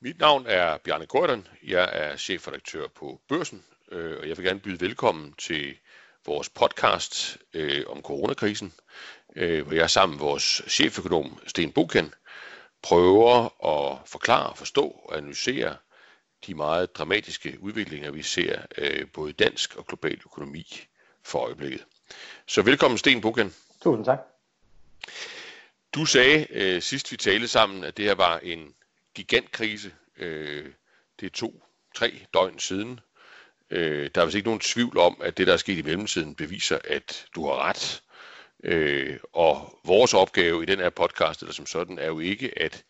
Mit navn er Bjarne Gordon. Jeg er chefredaktør på Børsen, øh, og jeg vil gerne byde velkommen til vores podcast øh, om coronakrisen, øh, hvor jeg sammen med vores cheføkonom Sten Buken prøver at forklare, forstå og analysere de meget dramatiske udviklinger, vi ser både i dansk og global økonomi for øjeblikket. Så velkommen Sten Buken. Tusind tak. Du sagde øh, sidst vi talte sammen, at det her var en gigantkrise. Øh, det er to, tre døgn siden. Øh, der er vist ikke nogen tvivl om, at det, der er sket i mellemtiden, beviser, at du har ret. Øh, og vores opgave i den her podcast, eller som sådan, er jo ikke at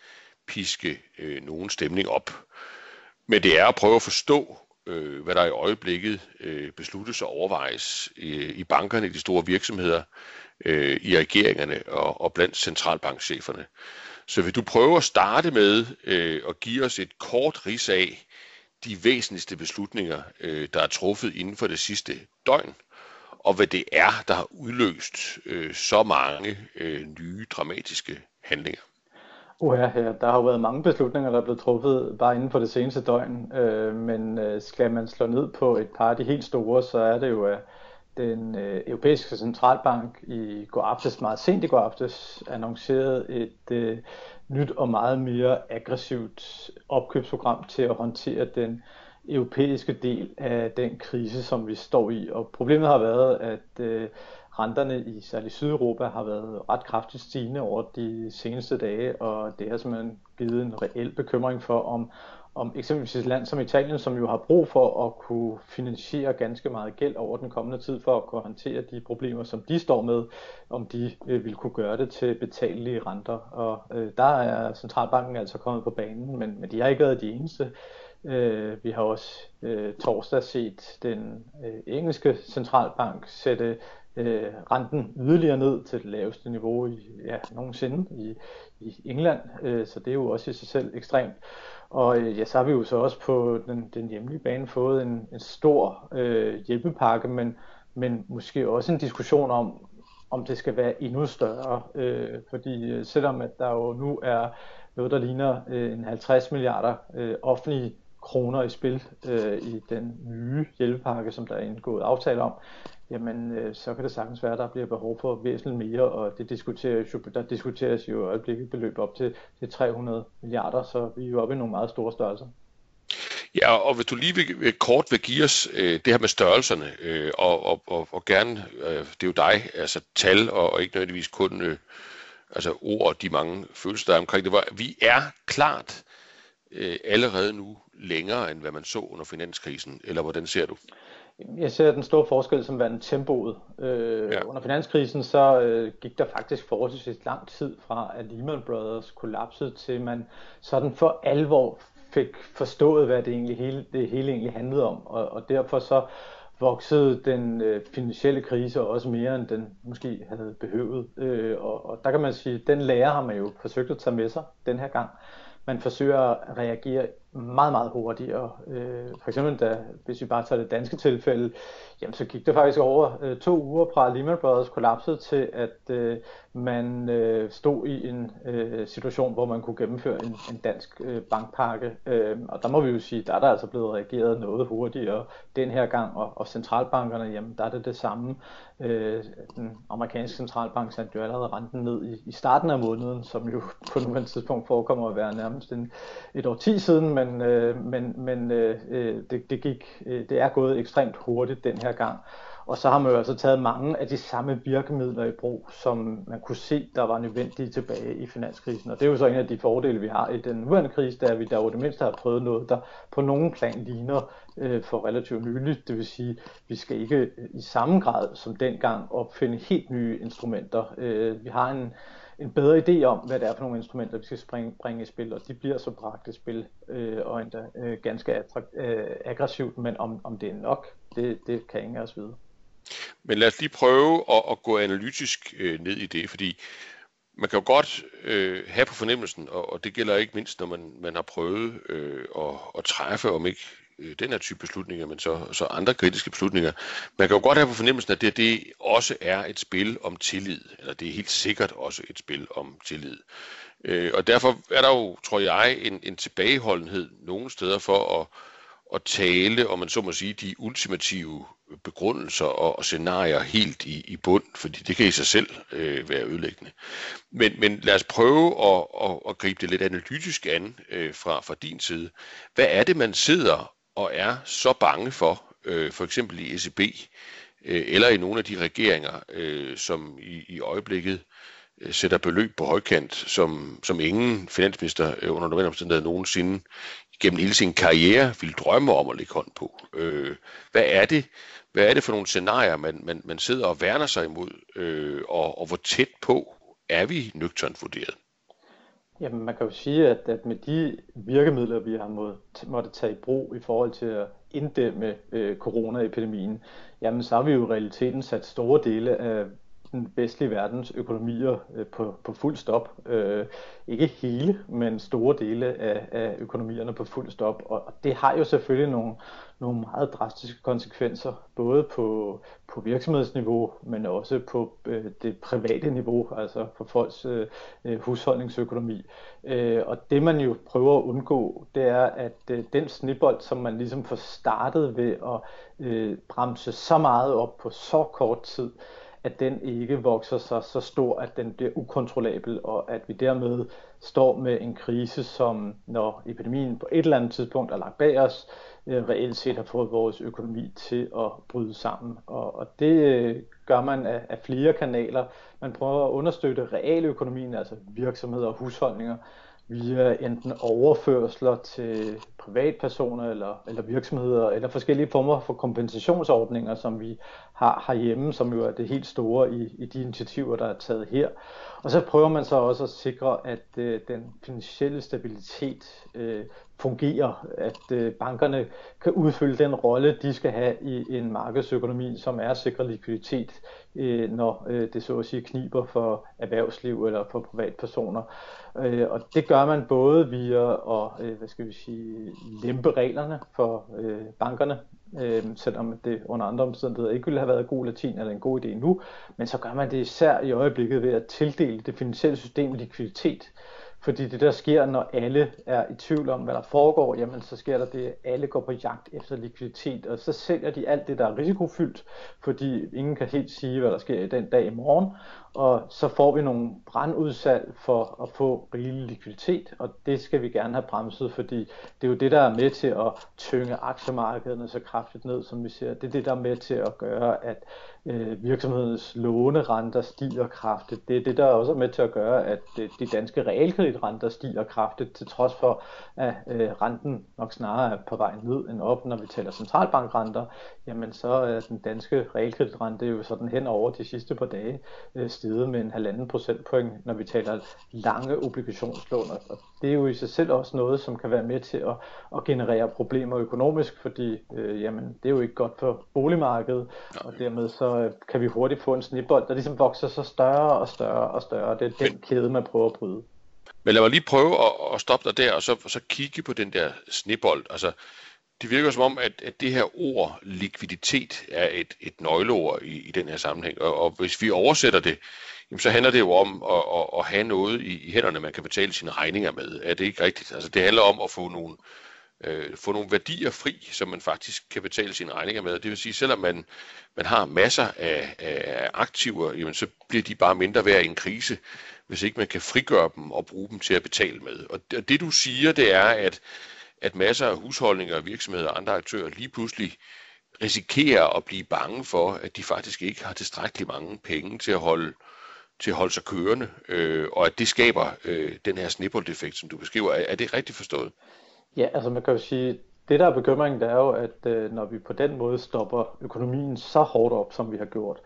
piske øh, nogen stemning op. Men det er at prøve at forstå, øh, hvad der i øjeblikket øh, besluttes og overvejes i, i bankerne, i de store virksomheder, øh, i regeringerne og, og blandt centralbankcheferne. Så vil du prøve at starte med øh, at give os et kort ris af de væsentligste beslutninger, øh, der er truffet inden for det sidste døgn, og hvad det er, der har udløst øh, så mange øh, nye dramatiske handlinger. Uh, ja, der har jo været mange beslutninger, der er blevet truffet bare inden for det seneste døgn, øh, men øh, skal man slå ned på et par af de helt store, så er det jo, at den øh, europæiske centralbank i går aftes, meget sent i går aftes, annoncerede et øh, nyt og meget mere aggressivt opkøbsprogram til at håndtere den europæiske del af den krise, som vi står i. Og problemet har været, at øh, renterne i særligt Sydeuropa har været ret kraftigt stigende over de seneste dage, og det har simpelthen givet en reel bekymring for, om, om eksempelvis et land som Italien, som jo har brug for at kunne finansiere ganske meget gæld over den kommende tid for at kunne håndtere de problemer, som de står med, om de øh, vil kunne gøre det til betalelige renter. Og øh, der er centralbanken altså kommet på banen, men, men de har ikke været de eneste. Øh, vi har også øh, torsdag set den øh, engelske centralbank sætte øh, renten yderligere ned til det laveste niveau i, ja, nogensinde i, i England, øh, så det er jo også i sig selv ekstremt. Og øh, ja, så har vi jo så også på den, den hjemlige bane fået en, en stor øh, hjælpepakke, men, men måske også en diskussion om, om det skal være endnu større. Øh, fordi øh, selvom at der jo nu er noget, der ligner øh, en 50 milliarder øh, offentlige kroner i spil øh, i den nye hjælpepakke, som der er indgået aftale om, jamen øh, så kan det sagtens være, at der bliver behov for væsentligt mere, og det diskuteres jo, der diskuteres jo i øjeblikket beløb op til, til 300 milliarder, så vi er jo oppe i nogle meget store størrelser. Ja, og hvis du lige vil, vil kort vil give os øh, det her med størrelserne, øh, og, og, og, og gerne, øh, det er jo dig, altså tal, og, og ikke nødvendigvis kun øh, altså ord, og de mange følelser, der er omkring det. Var, vi er klart øh, allerede nu længere, end hvad man så under finanskrisen, eller hvordan ser du? Jeg ser den store forskel som værende tempoet. Øh, ja. Under finanskrisen så øh, gik der faktisk forholdsvis lang tid fra, at Lehman Brothers kollapsede, til man sådan for alvor fik forstået, hvad det, egentlig hele, det hele egentlig handlede om. Og, og derfor så voksede den øh, finansielle krise også mere, end den måske havde behøvet. Øh, og, og der kan man sige, at den lærer har man jo forsøgt at tage med sig den her gang. Man forsøger at reagere meget, meget hurtigere. Øh, for eksempel, da, hvis vi bare tager det danske tilfælde, jamen, så gik det faktisk over øh, to uger fra Lehman Brothers kollapsede til, at øh, man øh, stod i en øh, situation, hvor man kunne gennemføre en, en dansk øh, bankpakke. Øh, og der må vi jo sige, der er der altså blevet reageret noget hurtigere den her gang, og, og centralbankerne, jamen der er det det samme. Øh, den amerikanske centralbank sendte jo allerede renten ned i, i starten af måneden, som jo på nuværende tidspunkt forekommer at være nærmest en, et årti siden, men, øh, men, men øh, øh, det, det, gik, øh, det er gået ekstremt hurtigt den her gang. Og så har man jo altså taget mange af de samme virkemidler i brug, som man kunne se, der var nødvendige tilbage i finanskrisen. Og det er jo så en af de fordele, vi har i den nuværende krise, der vi der jo det mindste har prøvet noget, der på nogen plan ligner øh, for relativt nyligt. Det vil sige, vi skal ikke i samme grad som dengang opfinde helt nye instrumenter. Øh, vi har en en bedre idé om, hvad det er for nogle instrumenter, vi skal springe, bringe i spil, og de bliver så bragt i spil, øh, og endda øh, ganske attrakt, øh, aggressivt, men om, om det er nok, det, det kan ingen af os vide. Men lad os lige prøve at, at gå analytisk øh, ned i det, fordi man kan jo godt øh, have på fornemmelsen, og, og det gælder ikke mindst, når man, man har prøvet øh, at, at træffe, om ikke øh, den her type beslutninger, men så, så andre kritiske beslutninger. Man kan jo godt have på fornemmelsen, at det, det også er et spil om tillid, eller det er helt sikkert også et spil om tillid. Øh, og derfor er der jo, tror jeg, en, en tilbageholdenhed nogle steder for at, at tale, om man så må sige, de ultimative begrundelser og, og scenarier helt i, i bund, fordi det kan i sig selv øh, være ødelæggende. Men, men lad os prøve at, at, at gribe det lidt analytisk an øh, fra, fra din side. Hvad er det, man sidder og er så bange for, øh, for eksempel i ECB, øh, eller i nogle af de regeringer, øh, som i, i øjeblikket øh, sætter beløb på højkant, som, som ingen finansminister øh, under normale omstændigheder nogensinde gennem hele sin karriere ville drømme om at lægge hånd på. Øh, hvad er det, hvad er det for nogle scenarier, man, man, man sidder og værner sig imod, øh, og, og hvor tæt på er vi nøgternt vurderet? Jamen, man kan jo sige, at, at med de virkemidler, vi har måttet, måtte tage i brug i forhold til at inddæmme øh, coronaepidemien, jamen så har vi jo i realiteten sat store dele af den vestlige verdens økonomier øh, på, på fuld stop. Øh, ikke hele, men store dele af, af økonomierne på fuld stop. Og, og det har jo selvfølgelig nogle, nogle meget drastiske konsekvenser, både på, på virksomhedsniveau, men også på øh, det private niveau, altså på folks øh, øh, husholdningsøkonomi. Øh, og det man jo prøver at undgå, det er, at øh, den snibbold, som man ligesom får startet ved at øh, bremse så meget op på så kort tid, at den ikke vokser sig så stor, at den bliver ukontrollabel, og at vi dermed står med en krise, som når epidemien på et eller andet tidspunkt er lagt bag os, øh, reelt set har fået vores økonomi til at bryde sammen. Og, og det øh, gør man af, af flere kanaler. Man prøver at understøtte realøkonomien, altså virksomheder og husholdninger, via enten overførsler til privatpersoner eller, eller virksomheder, eller forskellige former for kompensationsordninger, som vi har herhjemme, som jo er det helt store i, i de initiativer, der er taget her. Og så prøver man så også at sikre, at øh, den finansielle stabilitet øh, fungerer, at øh, bankerne kan udfylde den rolle, de skal have i en markedsøkonomi, som er at sikre likviditet, øh, når øh, det så at sige kniber for erhvervsliv eller for privatpersoner. Øh, og det gør man både via at øh, hvad skal vi sige, lempe reglerne for øh, bankerne, øh, selvom det under andre omstændigheder ikke ville have været god latin eller en god idé nu, men så gør man det især i øjeblikket ved at tildele det finansielle system likviditet. Fordi det der sker, når alle er i tvivl om, hvad der foregår, jamen så sker der det, at alle går på jagt efter likviditet, og så sælger de alt det, der er risikofyldt, fordi ingen kan helt sige, hvad der sker i den dag i morgen, og så får vi nogle brandudsalg for at få rigelig likviditet, og det skal vi gerne have bremset, fordi det er jo det, der er med til at tynge aktiemarkederne så kraftigt ned, som vi ser. Det er det, der er med til at gøre, at øh, virksomhedens lånerenter stiger kraftigt. Det er det, der også er med til at gøre, at øh, de danske realkreditrenter stiger kraftigt, til trods for, at øh, renten nok snarere er på vej ned end op, når vi taler centralbankrenter. Jamen så er den danske realkreditrente jo sådan hen over de sidste par dage øh, steget med en halvanden procentpoint, når vi taler lange obligationslån. Og det er jo i sig selv også noget, som kan være med til at, at generere problemer økonomisk, fordi øh, jamen, det er jo ikke godt for boligmarkedet, og dermed så øh, kan vi hurtigt få en snibbold, der ligesom vokser så større og større og større. Det er den kæde, man prøver at bryde. Men lad mig lige prøve at, at stoppe dig der, og så, og så kigge på den der snibbold. Altså, det virker som om, at, at det her ord likviditet er et, et nøgleord i, i den her sammenhæng. Og, og hvis vi oversætter det, jamen, så handler det jo om at, at, at have noget i, i hænderne, man kan betale sine regninger med. Er det ikke rigtigt? Altså, det handler om at få nogle, øh, få nogle værdier fri, som man faktisk kan betale sine regninger med. Det vil sige, selvom man, man har masser af, af aktiver, jamen, så bliver de bare mindre værd i en krise, hvis ikke man kan frigøre dem og bruge dem til at betale med. Og det, det du siger, det er, at at masser af husholdninger, virksomheder og andre aktører lige pludselig risikerer at blive bange for, at de faktisk ikke har tilstrækkeligt mange penge til at holde, til at holde sig kørende, øh, og at det skaber øh, den her snibboldeffekt, som du beskriver. Er, er det rigtigt forstået? Ja, altså man kan jo sige, det der er bekymringen, det er jo, at øh, når vi på den måde stopper økonomien så hårdt op, som vi har gjort,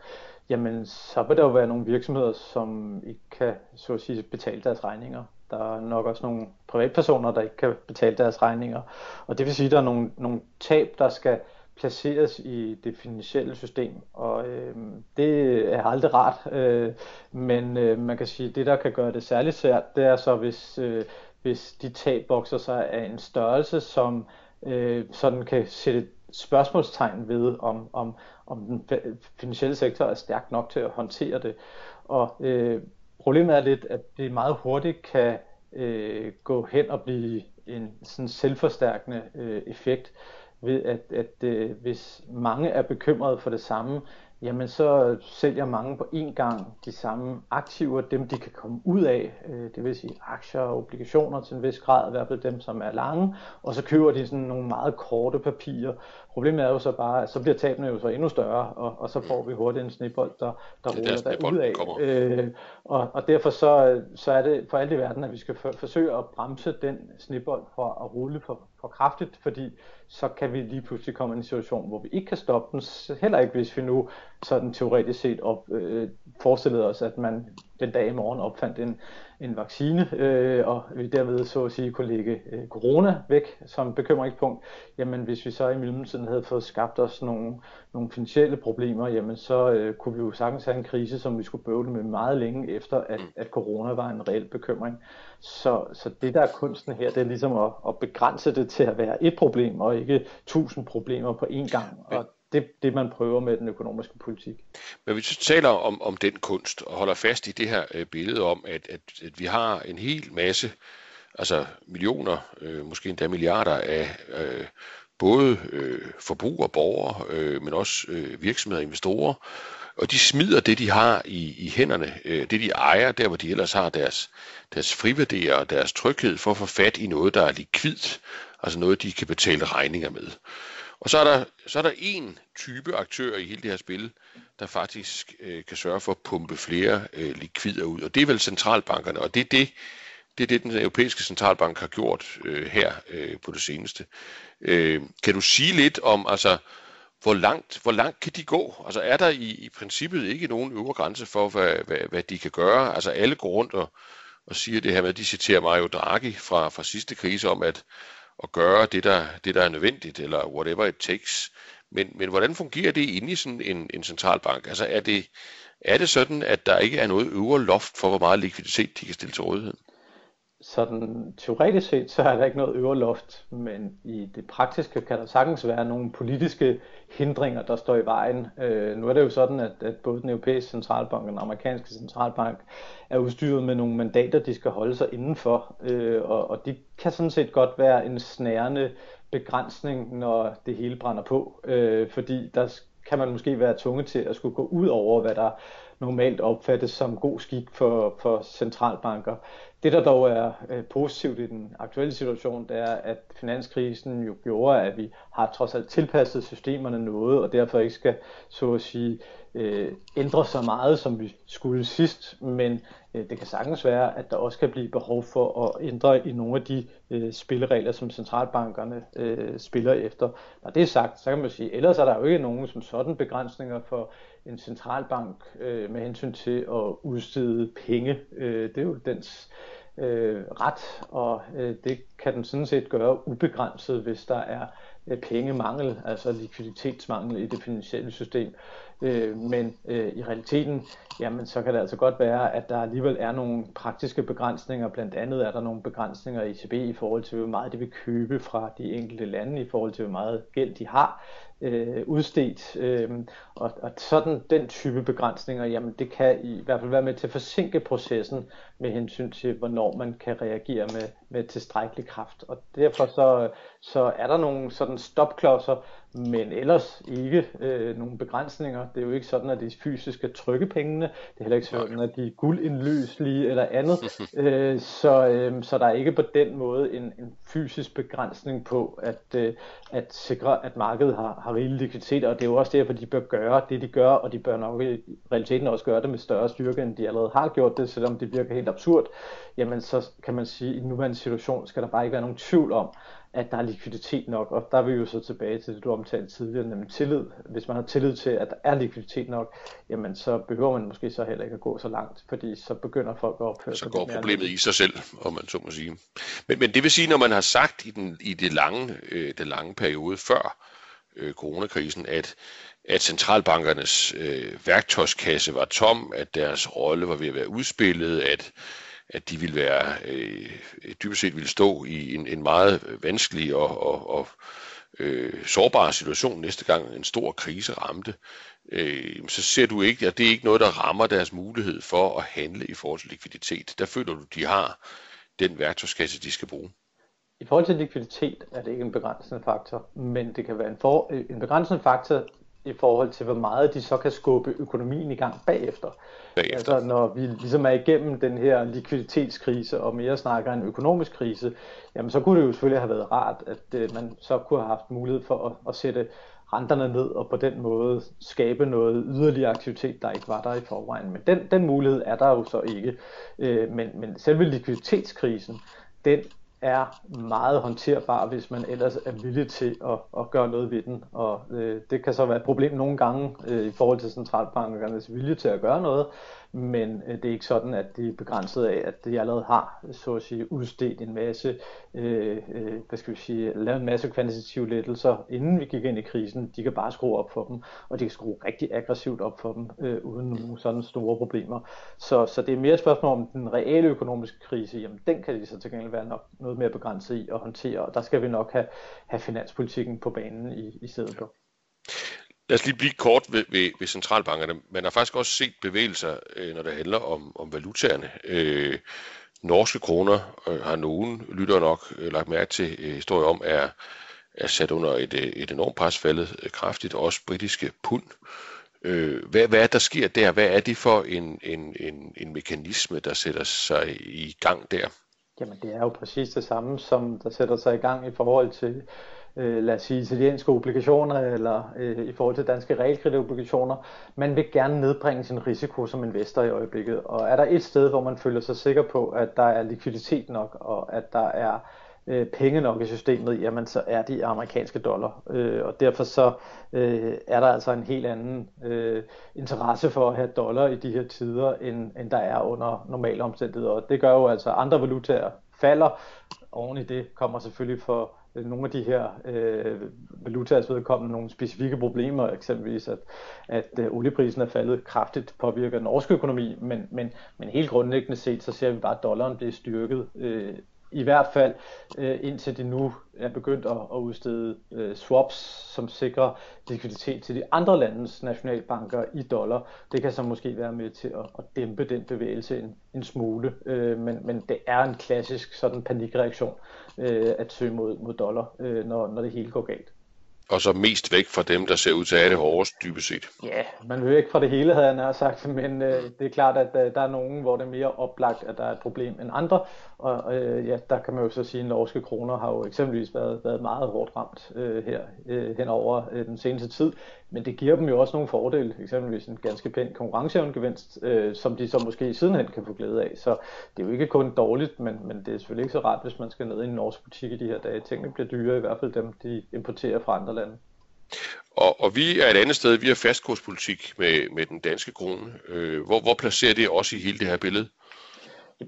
jamen så vil der jo være nogle virksomheder, som ikke kan så at sige, betale deres regninger. Der er nok også nogle privatpersoner, der ikke kan betale deres regninger. Og det vil sige, at der er nogle, nogle tab, der skal placeres i det finansielle system. Og øh, det er aldrig rart. Øh, men øh, man kan sige, at det, der kan gøre det særligt svært, det er så, hvis, øh, hvis de tab vokser sig af en størrelse, som øh, sådan kan sætte spørgsmålstegn ved, om, om, om den finansielle sektor er stærk nok til at håndtere det. Og øh, Problemet er lidt, at det meget hurtigt kan øh, gå hen og blive en sådan selvforstærkende øh, effekt ved at, at øh, hvis mange er bekymrede for det samme, jamen så sælger mange på én gang de samme aktiver, dem de kan komme ud af, øh, det vil sige aktier og obligationer til en vis grad, i hvert fald dem som er lange, og så køber de sådan nogle meget korte papirer. Problemet er jo så bare, at så bliver tabene jo så endnu større, og, og så får vi hurtigt en snebold, der, der ruller der ud af. Øh, og, og derfor så, så er det for alt i verden, at vi skal for, forsøge at bremse den snebold for at rulle for, for kraftigt, fordi så kan vi lige pludselig komme i en situation, hvor vi ikke kan stoppe den, heller ikke hvis vi nu sådan teoretisk set op, øh, forestillede os, at man den dag i morgen opfandt en, en vaccine, øh, og vi derved så at sige kunne lægge øh, corona væk som bekymringspunkt, jamen hvis vi så i mellemtiden havde fået skabt os nogle, nogle finansielle problemer, jamen så øh, kunne vi jo sagtens have en krise, som vi skulle bøvle med meget længe efter, at, at corona var en reel bekymring. Så, så det der er kunsten her, det er ligesom at, at begrænse det til at være et problem, og ikke tusind problemer på én gang. Og det, det man prøver med den økonomiske politik. Men hvis vi taler om, om den kunst og holder fast i det her øh, billede om, at, at, at vi har en hel masse, altså millioner, øh, måske endda milliarder af øh, både øh, forbrugere, borgere, øh, men også øh, virksomheder og investorer, og de smider det, de har i, i hænderne, øh, det de ejer, der hvor de ellers har deres, deres friværdier og deres tryghed for at få fat i noget, der er likvidt, altså noget, de kan betale regninger med. Og så er der, så er der en type aktør i hele det her spil, der faktisk øh, kan sørge for at pumpe flere øh, likvider ud, og det er vel centralbankerne, og det er det, det er det, den europæiske centralbank har gjort øh, her øh, på det seneste. Øh, kan du sige lidt om, altså, hvor langt, hvor langt kan de gå? Altså er der i, i princippet ikke nogen øvre grænse for, hvad, hvad, hvad de kan gøre? Altså alle går rundt og, og siger det her med, de citerer Mario Draghi fra, fra sidste krise om, at at gøre det der, det, der er nødvendigt, eller whatever it takes. Men, men hvordan fungerer det inde i sådan en, en centralbank? Altså er det, er det sådan, at der ikke er noget øvre loft for, hvor meget likviditet de kan stille til rådighed? Sådan teoretisk set, så er der ikke noget øvre loft, men i det praktiske kan der sagtens være nogle politiske hindringer, der står i vejen. Øh, nu er det jo sådan, at, at både den europæiske centralbank og den amerikanske centralbank er udstyret med nogle mandater, de skal holde sig indenfor, øh, og, og de kan sådan set godt være en snærende begrænsning, når det hele brænder på, øh, fordi der kan man måske være tvunget til at skulle gå ud over, hvad der normalt opfattes som god skik for, for centralbanker. Det, der dog er øh, positivt i den aktuelle situation, det er, at finanskrisen jo gjorde, at vi har trods alt tilpasset systemerne noget, og derfor ikke skal, så at sige, øh, ændre så meget, som vi skulle sidst. Men øh, det kan sagtens være, at der også kan blive behov for at ændre i nogle af de øh, spilleregler, som centralbankerne øh, spiller efter. Når det er sagt, så kan man sige, ellers er der jo ikke nogen som sådan begrænsninger for en centralbank øh, med hensyn til at udstede penge. Øh, det er jo dens øh, ret, og øh, det kan den sådan set gøre ubegrænset, hvis der er øh, pengemangel, altså likviditetsmangel i det finansielle system. Øh, men øh, i realiteten, jamen så kan det altså godt være, at der alligevel er nogle praktiske begrænsninger. Blandt andet er der nogle begrænsninger i ECB i forhold til, hvor meget de vil købe fra de enkelte lande, i forhold til, hvor meget gæld de har øh, udstedt. Øh, og, og sådan den type begrænsninger, jamen det kan i hvert fald være med til at forsinke processen med hensyn til, hvornår man kan reagere med, med tilstrækkelig kraft. Og derfor så, så er der nogle sådan stopklodser, men ellers ikke øh, nogen begrænsninger. Det er jo ikke sådan, at de fysisk skal trykke pengene. Det er heller ikke sådan, at de er guldindløselige eller andet. øh, så, øh, så der er ikke på den måde en, en fysisk begrænsning på at, øh, at sikre, at markedet har, har rigelig likviditet. Og det er jo også derfor, de bør gøre det, de gør, og de bør nok i realiteten også gøre det med større styrke, end de allerede har gjort det, selvom det virker helt absurd. Jamen så kan man sige, at i den nuværende situation skal der bare ikke være nogen tvivl om, at der er likviditet nok, og der er vi jo så tilbage til det, du omtalte tidligere, nemlig tillid. Hvis man har tillid til, at der er likviditet nok, jamen så behøver man måske så heller ikke at gå så langt, fordi så begynder folk at opføre sig Så går problemet i sig selv, om man så må sige. Men, men det vil sige, når man har sagt i den, i det lange, øh, den lange periode før øh, coronakrisen, at at centralbankernes øh, værktøjskasse var tom, at deres rolle var ved at være udspillet, at at de ville være øh, dybest set ville stå i en, en meget vanskelig og, og, og øh, sårbar situation næste gang en stor krise ramte, øh, så ser du ikke, at det er ikke noget, der rammer deres mulighed for at handle i forhold til likviditet. Der føler du, de har den værktøjskasse, de skal bruge? I forhold til likviditet er det ikke en begrænsende faktor, men det kan være en, for, en begrænsende faktor i forhold til, hvor meget de så kan skubbe økonomien i gang bagefter. bagefter. Altså når vi ligesom er igennem den her likviditetskrise og mere snakker en økonomisk krise, jamen så kunne det jo selvfølgelig have været rart, at øh, man så kunne have haft mulighed for at, at sætte renterne ned og på den måde skabe noget yderligere aktivitet, der ikke var der i forvejen. Men den, den mulighed er der jo så ikke. Øh, men, men selve likviditetskrisen, den er meget håndterbar, hvis man ellers er villig til at, at gøre noget ved den. Og øh, det kan så være et problem nogle gange øh, i forhold til centralbankernes vilje til at gøre noget, men øh, det er ikke sådan, at det er begrænset af, at de allerede har så at sige, udstedt en masse, øh, øh, hvad skal vi sige, lavet en masse kvantitative lettelser, inden vi gik ind i krisen. De kan bare skrue op for dem, og de kan skrue rigtig aggressivt op for dem, øh, uden nogen sådan store problemer. Så, så det er mere et spørgsmål om den reelle økonomiske krise, jamen den kan de så til gengæld være nok noget mere begrænset i at håndtere, og der skal vi nok have, have finanspolitikken på banen i, i stedet for. Lad os lige blive kort ved, ved, ved centralbankerne. Man har faktisk også set bevægelser, øh, når det handler om, om valutaerne. Øh, norske kroner øh, har nogen lytter nok øh, lagt mærke til øh, historie om, er, er sat under et, øh, et enormt pres, faldet øh, kraftigt, også britiske pund. Øh, hvad, hvad er der sker der? Hvad er det for en, en, en, en mekanisme, der sætter sig i gang der? Jamen det er jo præcis det samme, som der sætter sig i gang i forhold til øh, lad os sige, italienske obligationer eller øh, i forhold til danske realkreditobligationer. Man vil gerne nedbringe sin risiko som investor i øjeblikket. Og er der et sted, hvor man føler sig sikker på, at der er likviditet nok, og at der er øh, penge nok i systemet, jamen så er de amerikanske dollar. Øh, og derfor så øh, er der altså en helt anden øh, interesse for at have dollar i de her tider, end, end der er under normale omstændigheder. Og det gør jo altså, andre valutaer falder. Oven i det kommer selvfølgelig for Øh, nogle af de her øh, valutaers vedkommende nogle specifikke problemer, eksempelvis at, at øh, olieprisen er faldet kraftigt, påvirker den norske økonomi, men, men, men helt grundlæggende set, så ser vi bare, at dollaren bliver styrket øh, i hvert fald øh, indtil de nu er begyndt at, at udstede øh, swaps, som sikrer likviditet til de andre landes nationalbanker i dollar. Det kan så måske være med til at, at dæmpe den bevægelse en, en smule, øh, men, men det er en klassisk sådan panikreaktion øh, at søge mod, mod dollar, øh, når, når det hele går galt. Og så mest væk fra dem, der ser ud til at have det hårdest dybest set. Ja, man vil ikke fra det hele, havde jeg nær sagt, men øh, det er klart, at øh, der er nogen, hvor det er mere oplagt, at der er et problem end andre. Og øh, ja, der kan man jo så sige, at norske kroner har jo eksempelvis været, været meget hårdt ramt øh, her øh, hen over øh, den seneste tid. Men det giver dem jo også nogle fordele, eksempelvis en ganske pæn konkurrenceevnegevinst, øh, som de så måske sidenhen kan få glæde af. Så det er jo ikke kun dårligt, men, men det er selvfølgelig ikke så rart, hvis man skal ned i en norsk butik i de her dage. Tingene bliver dyre, i hvert fald dem, de importerer fra andre lande. Og, og vi er et andet sted, vi har fastkurspolitik med, med den danske krone. Øh, hvor, hvor placerer det også i hele det her billede?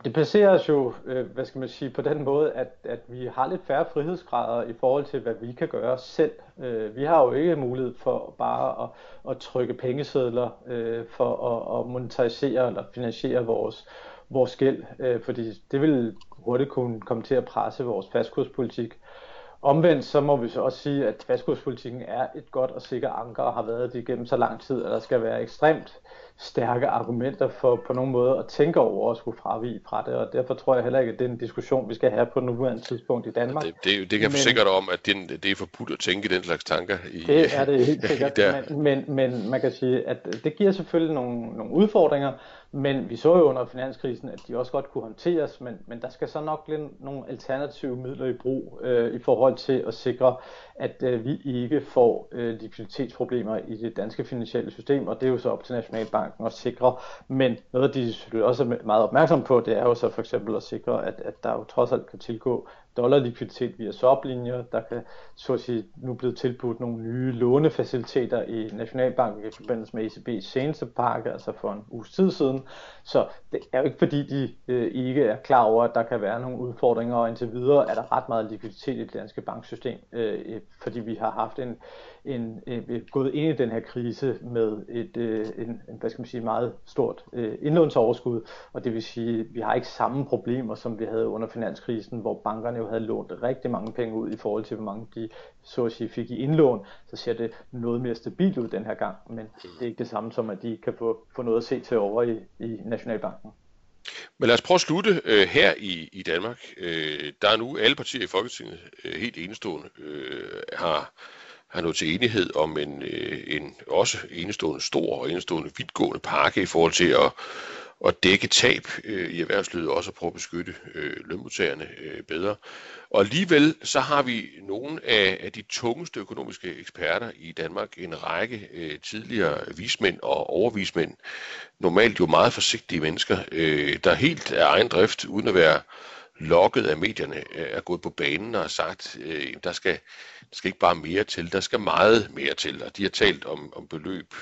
Det placerer os jo, øh, hvad skal man sige, på den måde, at, at vi har lidt færre frihedsgrader i forhold til, hvad vi kan gøre selv. Øh, vi har jo ikke mulighed for bare at, at trykke pengesedler øh, for at, at monetarisere eller finansiere vores, vores gæld, øh, fordi det vil hurtigt kunne komme til at presse vores fastkurspolitik. Omvendt så må vi så også sige, at fastkurspolitikken er et godt og sikkert anker og har været det gennem så lang tid, at der skal være ekstremt stærke argumenter for på nogen måde at tænke over at skulle fravige fra det, og derfor tror jeg heller ikke, at det er en diskussion, vi skal have på nuværende tidspunkt i Danmark. Det, det, det kan jeg forsikre dig om, at det, det er forbudt at tænke den slags tanker. I, det er det helt sikkert, men, men, men man kan sige, at det giver selvfølgelig nogle, nogle udfordringer, men vi så jo under finanskrisen, at de også godt kunne håndteres, men, men der skal så nok lidt nogle alternative midler i brug øh, i forhold til at sikre, at øh, vi ikke får øh, likviditetsproblemer i det danske finansielle system, og det er jo så op til Nationalbanken at sikre. Men noget, de selvfølgelig også er meget opmærksom på, det er jo så for eksempel at sikre, at, at der jo trods alt kan tilgå dollarlikviditet via swaplinjer, Der kan så at sige nu blevet tilbudt nogle nye lånefaciliteter i Nationalbanken i forbindelse med ECB's seneste pakke, altså for en uge tid siden. Så det er jo ikke fordi, de øh, ikke er klar over, at der kan være nogle udfordringer, og indtil videre er der ret meget likviditet i det danske banksystem, øh, øh fordi vi har haft en, en, øh, en, gået ind i den her krise med et øh, en, hvad skal man sige, meget stort øh, indlånsoverskud, og det vil sige, at vi har ikke samme problemer, som vi havde under finanskrisen, hvor bankerne jo havde lånt rigtig mange penge ud i forhold til, hvor mange de så at sige fik i indlån, så ser det noget mere stabilt ud den her gang, men det er ikke det samme som, at de kan få, få noget at se til over i, i Nationalbanken. Men lad os prøve at slutte øh, her i, i Danmark. Øh, der er nu alle partier i Folketinget øh, helt enestående øh, har, har nået til enighed om en, øh, en også enestående stor og enestående vidtgående pakke i forhold til at at dække tab øh, i erhvervslivet, også at prøve at beskytte øh, lønmodtagerne øh, bedre. Og alligevel så har vi nogle af, af de tungeste økonomiske eksperter i Danmark, en række øh, tidligere vismænd og overvismænd, normalt jo meget forsigtige mennesker, øh, der helt af egen drift, uden at være lokket af medierne, øh, er gået på banen og har sagt, øh, der skal, der skal ikke bare mere til, der skal meget mere til. Og de har talt om, om beløb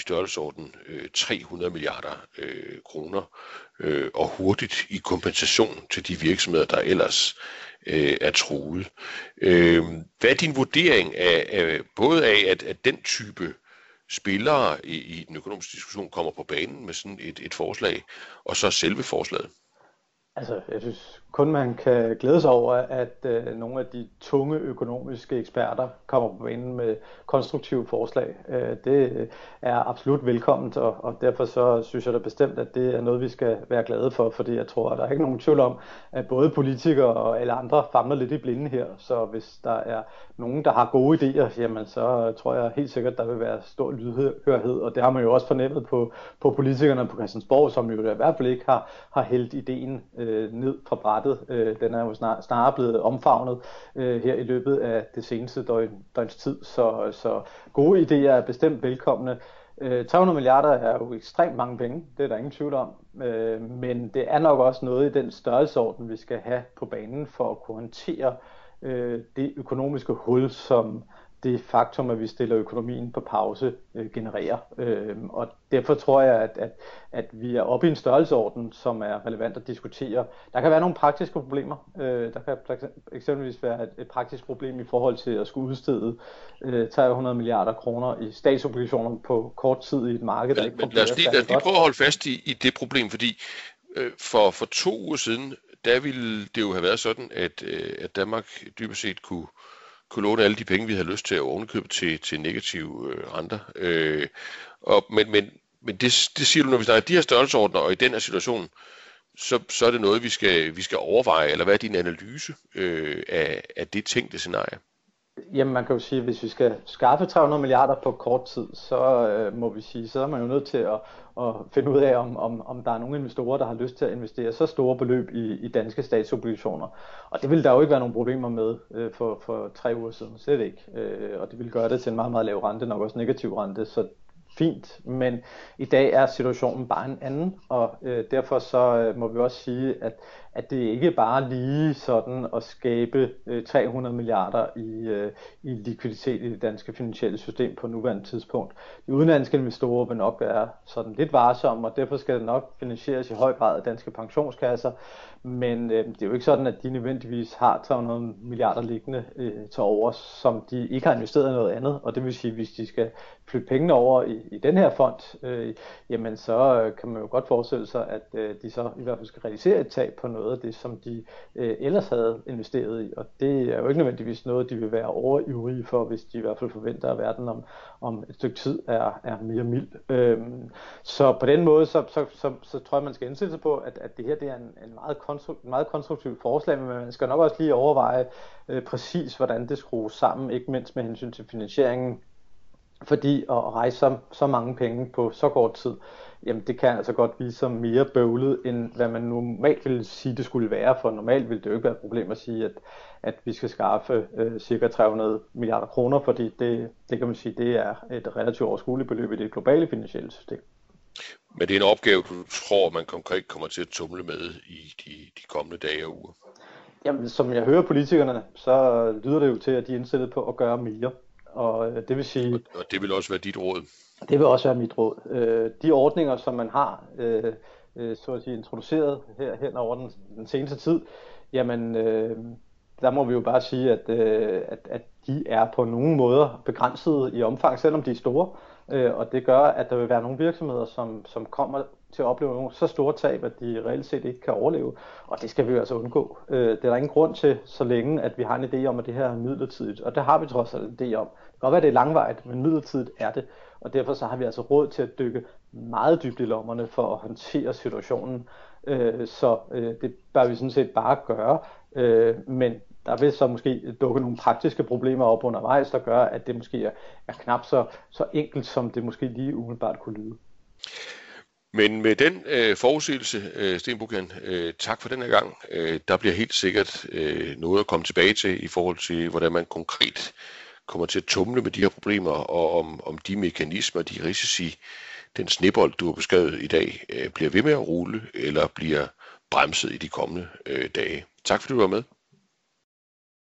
i størrelsesorden øh, 300 milliarder øh, kroner øh, og hurtigt i kompensation til de virksomheder, der ellers øh, er truet. Øh, hvad er din vurdering af, af både af, at, at den type spillere i, i den økonomiske diskussion kommer på banen med sådan et, et forslag, og så selve forslaget? Altså, jeg synes kun man kan glæde sig over, at øh, nogle af de tunge økonomiske eksperter kommer på banen med konstruktive forslag. Øh, det er absolut velkomment, og, og derfor så synes jeg da bestemt, at det er noget, vi skal være glade for, fordi jeg tror, at der er ikke nogen tvivl om, at både politikere og alle andre famler lidt i blinde her. Så hvis der er nogen, der har gode idéer, jamen så tror jeg helt sikkert, at der vil være stor lydhørhed, og det har man jo også fornemmet på, på politikerne på Christiansborg, som jo i hvert fald ikke har, har hældt ideen øh, ned fra brættet. Øh, den er jo snar, snarere blevet omfavnet øh, her i løbet af det seneste døgn, døgns tid, så, så gode idéer er bestemt velkomne. Øh, 300 milliarder er jo ekstremt mange penge, det er der ingen tvivl om, øh, men det er nok også noget i den størrelsesorden, vi skal have på banen for at kunne håndtere øh, det økonomiske hul, som det faktum, at vi stiller økonomien på pause, øh, genererer. Øh, og derfor tror jeg, at, at, at vi er oppe i en størrelseorden, som er relevant at diskutere. Der kan være nogle praktiske problemer. Øh, der kan eksempelvis være et, et praktisk problem i forhold til at skulle udstede øh, 300 milliarder kroner i statsobligationer på kort tid i et marked, der ikke men lad os lige, lad os lige prøve at holde fast i, i det problem, fordi øh, for, for to uger siden, der ville det jo have været sådan, at, øh, at Danmark dybest set kunne kunne låne alle de penge, vi havde lyst til at ovenkøbe til, til negative øh, renter. Øh, og, men men, men det, det siger du, når vi snakker de her størrelseordner, og i den her situation, så, så er det noget, vi skal, vi skal overveje, eller hvad er din analyse øh, af, af det tænkte scenarie? Jamen man kan jo sige, at hvis vi skal skaffe 300 milliarder på kort tid, så øh, må vi sige, så er man jo nødt til at, at finde ud af, om, om, om der er nogle investorer, der har lyst til at investere så store beløb i, i danske statsobligationer. Og det ville der jo ikke være nogen problemer med øh, for, for tre uger siden, slet ikke. Øh, og det ville gøre det til en meget, meget lav rente, nok også negativ rente. Så fint, men i dag er situationen bare en anden, og øh, derfor så øh, må vi også sige, at, at det ikke bare lige sådan at skabe øh, 300 milliarder i, øh, i likviditet i det danske finansielle system på nuværende tidspunkt. De udenlandske investorer vil nok være sådan lidt varsomme, og derfor skal det nok finansieres i høj grad af danske pensionskasser, men øh, det er jo ikke sådan, at de nødvendigvis har 300 milliarder liggende øh, til over, som de ikke har investeret i noget andet. Og det vil sige, at hvis de skal flytte pengene over i, i den her fond, øh, jamen så øh, kan man jo godt forestille sig, at øh, de så i hvert fald skal realisere et tab på noget af det, som de øh, ellers havde investeret i. Og det er jo ikke nødvendigvis noget, de vil være overivrige for, hvis de i hvert fald forventer, at verden om, om et stykke tid er, er mere mild. Øhm, så på den måde, så, så, så, så tror jeg, man skal indstille sig på, at, at det her det er en, en meget konstru- meget konstruktivt forslag, men man skal nok også lige overveje øh, præcis, hvordan det skrues sammen, ikke mindst med hensyn til finansieringen, fordi at rejse så, så mange penge på så kort tid, jamen det kan altså godt vise sig mere bøvlet, end hvad man normalt ville sige, det skulle være, for normalt ville det jo ikke være et problem at sige, at, at vi skal skaffe øh, cirka 300 milliarder kroner, fordi det, det kan man sige, det er et relativt overskueligt beløb i det globale finansielle system. Men det er en opgave, du tror, man konkret kommer til at tumle med i de, de kommende dage og uger? Jamen, som jeg hører politikerne, så lyder det jo til, at de er indstillet på at gøre mere. Og øh, det vil sige... Og, og det vil også være dit råd? Det vil også være mit råd. Øh, de ordninger, som man har øh, øh, så at sige, introduceret her hen over den, den seneste tid, jamen, øh, der må vi jo bare sige, at, øh, at, at de er på nogle måder begrænset i omfang, selvom de er store. Øh, og det gør, at der vil være nogle virksomheder, som, som kommer til at opleve nogle så store tab, at de reelt set ikke kan overleve, og det skal vi jo altså undgå. Øh, det er der ingen grund til, så længe at vi har en idé om, at det her er midlertidigt, og det har vi trods alt en idé om. Det kan godt være, at det er langvejt, men midlertidigt er det, og derfor så har vi altså råd til at dykke meget dybt i lommerne for at håndtere situationen, øh, så øh, det bør vi sådan set bare gøre, øh, men der vil så måske dukke nogle praktiske problemer op undervejs, der gør, at det måske er, er knap så, så enkelt, som det måske lige umiddelbart kunne lyde. Men med den øh, forudsigelse, øh, Sten Bukian, øh, tak for den her gang. Øh, der bliver helt sikkert øh, noget at komme tilbage til i forhold til, hvordan man konkret kommer til at tumle med de her problemer, og om, om de mekanismer, de risici, den snebold, du har beskrevet i dag, øh, bliver ved med at rulle, eller bliver bremset i de kommende øh, dage. Tak fordi du var med.